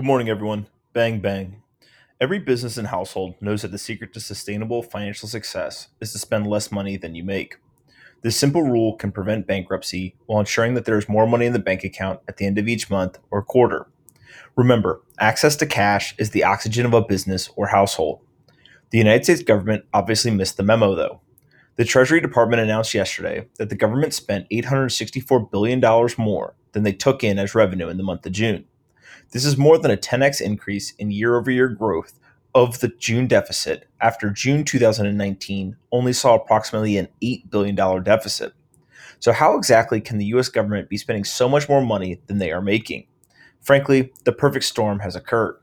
Good morning, everyone. Bang, bang. Every business and household knows that the secret to sustainable financial success is to spend less money than you make. This simple rule can prevent bankruptcy while ensuring that there is more money in the bank account at the end of each month or quarter. Remember, access to cash is the oxygen of a business or household. The United States government obviously missed the memo, though. The Treasury Department announced yesterday that the government spent $864 billion more than they took in as revenue in the month of June. This is more than a 10x increase in year over year growth of the June deficit after June 2019 only saw approximately an $8 billion deficit. So, how exactly can the US government be spending so much more money than they are making? Frankly, the perfect storm has occurred.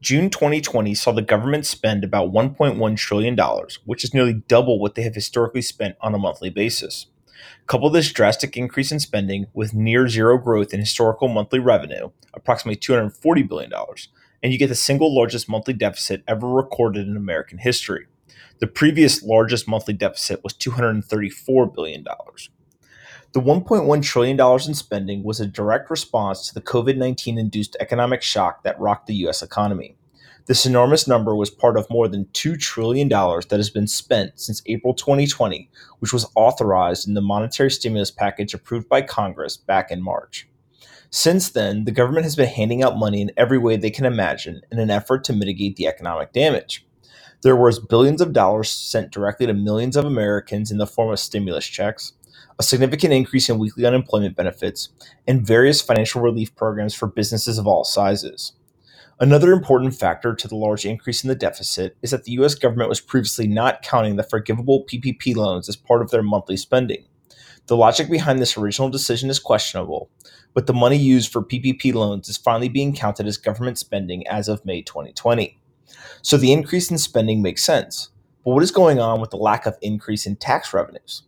June 2020 saw the government spend about $1.1 trillion, which is nearly double what they have historically spent on a monthly basis. Couple this drastic increase in spending with near zero growth in historical monthly revenue, approximately $240 billion, and you get the single largest monthly deficit ever recorded in American history. The previous largest monthly deficit was $234 billion. The $1.1 trillion in spending was a direct response to the COVID 19 induced economic shock that rocked the U.S. economy. This enormous number was part of more than $2 trillion that has been spent since April 2020, which was authorized in the monetary stimulus package approved by Congress back in March. Since then, the government has been handing out money in every way they can imagine in an effort to mitigate the economic damage. There was billions of dollars sent directly to millions of Americans in the form of stimulus checks, a significant increase in weekly unemployment benefits, and various financial relief programs for businesses of all sizes. Another important factor to the large increase in the deficit is that the US government was previously not counting the forgivable PPP loans as part of their monthly spending. The logic behind this original decision is questionable, but the money used for PPP loans is finally being counted as government spending as of May 2020. So the increase in spending makes sense. But what is going on with the lack of increase in tax revenues?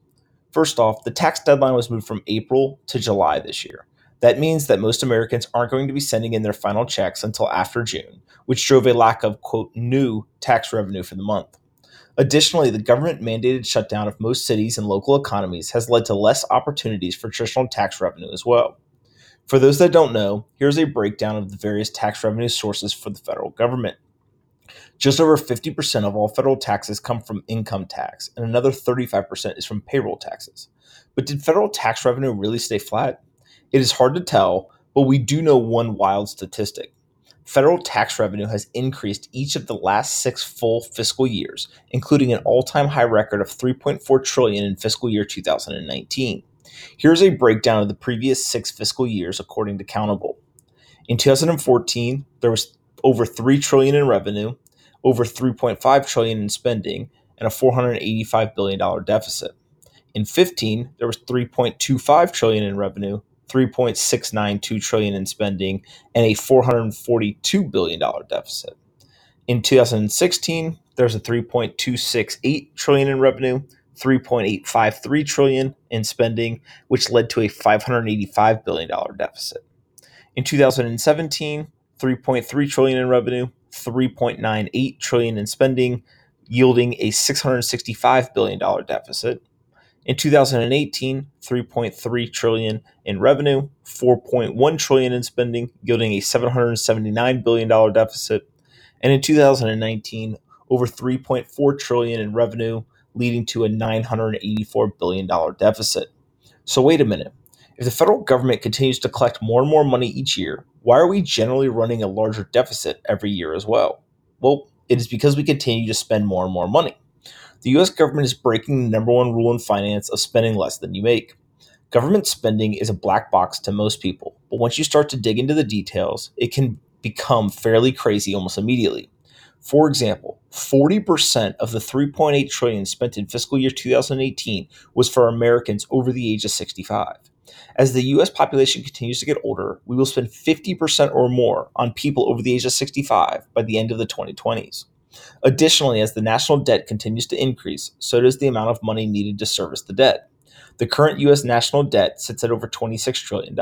First off, the tax deadline was moved from April to July this year. That means that most Americans aren't going to be sending in their final checks until after June, which drove a lack of, quote, new tax revenue for the month. Additionally, the government mandated shutdown of most cities and local economies has led to less opportunities for traditional tax revenue as well. For those that don't know, here's a breakdown of the various tax revenue sources for the federal government. Just over 50% of all federal taxes come from income tax, and another 35% is from payroll taxes. But did federal tax revenue really stay flat? It is hard to tell, but we do know one wild statistic. Federal tax revenue has increased each of the last 6 full fiscal years, including an all-time high record of 3.4 trillion in fiscal year 2019. Here's a breakdown of the previous 6 fiscal years according to Countable. In 2014, there was over 3 trillion in revenue, over 3.5 trillion in spending, and a 485 billion dollar deficit. In 15, there was 3.25 trillion in revenue, 3.692 trillion in spending and a 442 billion dollar deficit. In 2016, there's a 3.268 trillion in revenue, 3.853 trillion in spending, which led to a 585 billion dollar deficit. In 2017, 3.3 trillion in revenue, 3.98 trillion in spending, yielding a 665 billion dollar deficit. In 2018, 3.3 trillion in revenue, 4.1 trillion in spending, yielding a 779 billion dollar deficit. And in 2019, over 3.4 trillion in revenue, leading to a 984 billion dollar deficit. So wait a minute. If the federal government continues to collect more and more money each year, why are we generally running a larger deficit every year as well? Well, it is because we continue to spend more and more money. The US government is breaking the number one rule in finance of spending less than you make. Government spending is a black box to most people, but once you start to dig into the details, it can become fairly crazy almost immediately. For example, 40% of the 3.8 trillion spent in fiscal year 2018 was for Americans over the age of 65. As the US population continues to get older, we will spend 50% or more on people over the age of 65 by the end of the 2020s. Additionally, as the national debt continues to increase, so does the amount of money needed to service the debt. The current U.S. national debt sits at over $26 trillion.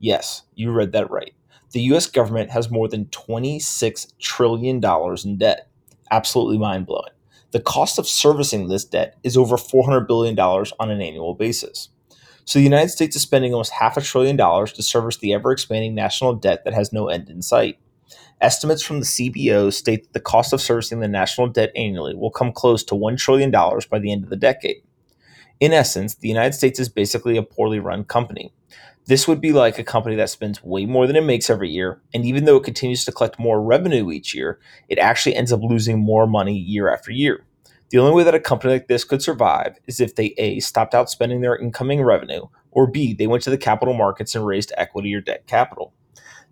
Yes, you read that right. The U.S. government has more than $26 trillion in debt. Absolutely mind blowing. The cost of servicing this debt is over $400 billion on an annual basis. So the United States is spending almost half a trillion dollars to service the ever expanding national debt that has no end in sight. Estimates from the CBO state that the cost of servicing the national debt annually will come close to $1 trillion by the end of the decade. In essence, the United States is basically a poorly run company. This would be like a company that spends way more than it makes every year, and even though it continues to collect more revenue each year, it actually ends up losing more money year after year. The only way that a company like this could survive is if they A, stopped outspending their incoming revenue, or B, they went to the capital markets and raised equity or debt capital.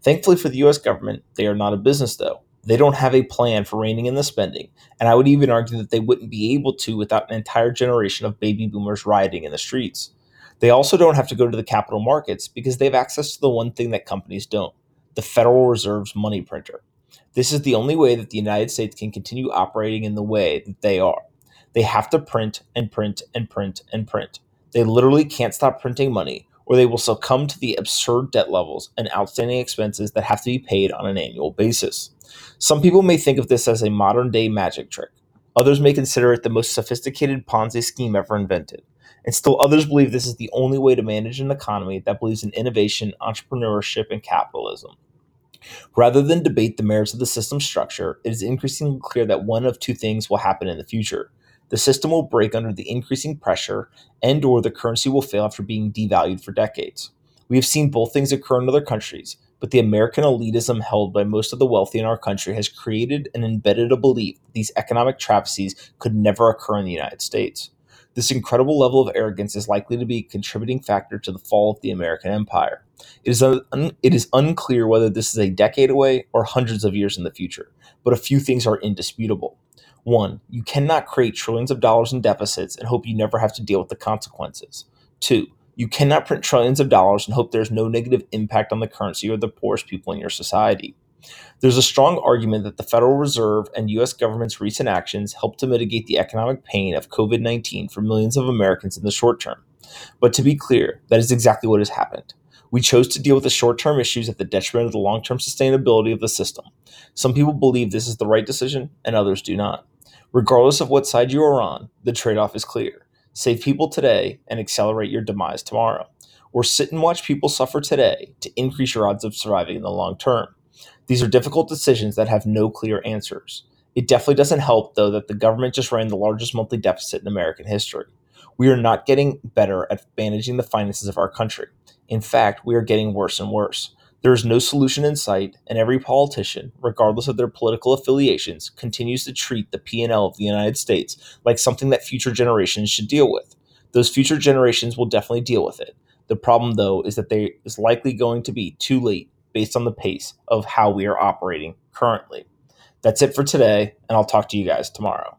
Thankfully for the US government, they are not a business though. They don't have a plan for reining in the spending, and I would even argue that they wouldn't be able to without an entire generation of baby boomers rioting in the streets. They also don't have to go to the capital markets because they have access to the one thing that companies don't the Federal Reserve's money printer. This is the only way that the United States can continue operating in the way that they are. They have to print and print and print and print. They literally can't stop printing money, or they will succumb to the absurd debt levels and outstanding expenses that have to be paid on an annual basis. Some people may think of this as a modern day magic trick. Others may consider it the most sophisticated Ponzi scheme ever invented. And still others believe this is the only way to manage an economy that believes in innovation, entrepreneurship, and capitalism. Rather than debate the merits of the system structure, it is increasingly clear that one of two things will happen in the future the system will break under the increasing pressure and or the currency will fail after being devalued for decades. We have seen both things occur in other countries, but the American elitism held by most of the wealthy in our country has created and embedded a belief that these economic travesties could never occur in the United States. This incredible level of arrogance is likely to be a contributing factor to the fall of the American empire. It is, un- it is unclear whether this is a decade away or hundreds of years in the future, but a few things are indisputable. One, you cannot create trillions of dollars in deficits and hope you never have to deal with the consequences. Two, you cannot print trillions of dollars and hope there's no negative impact on the currency or the poorest people in your society. There's a strong argument that the Federal Reserve and US government's recent actions helped to mitigate the economic pain of COVID 19 for millions of Americans in the short term. But to be clear, that is exactly what has happened. We chose to deal with the short term issues at the detriment of the long term sustainability of the system. Some people believe this is the right decision, and others do not. Regardless of what side you are on, the trade off is clear save people today and accelerate your demise tomorrow, or sit and watch people suffer today to increase your odds of surviving in the long term. These are difficult decisions that have no clear answers. It definitely doesn't help, though, that the government just ran the largest monthly deficit in American history. We are not getting better at managing the finances of our country. In fact, we are getting worse and worse. There is no solution in sight, and every politician, regardless of their political affiliations, continues to treat the P&L of the United States like something that future generations should deal with. Those future generations will definitely deal with it. The problem, though, is that there is likely going to be too late based on the pace of how we are operating currently. That's it for today, and I'll talk to you guys tomorrow.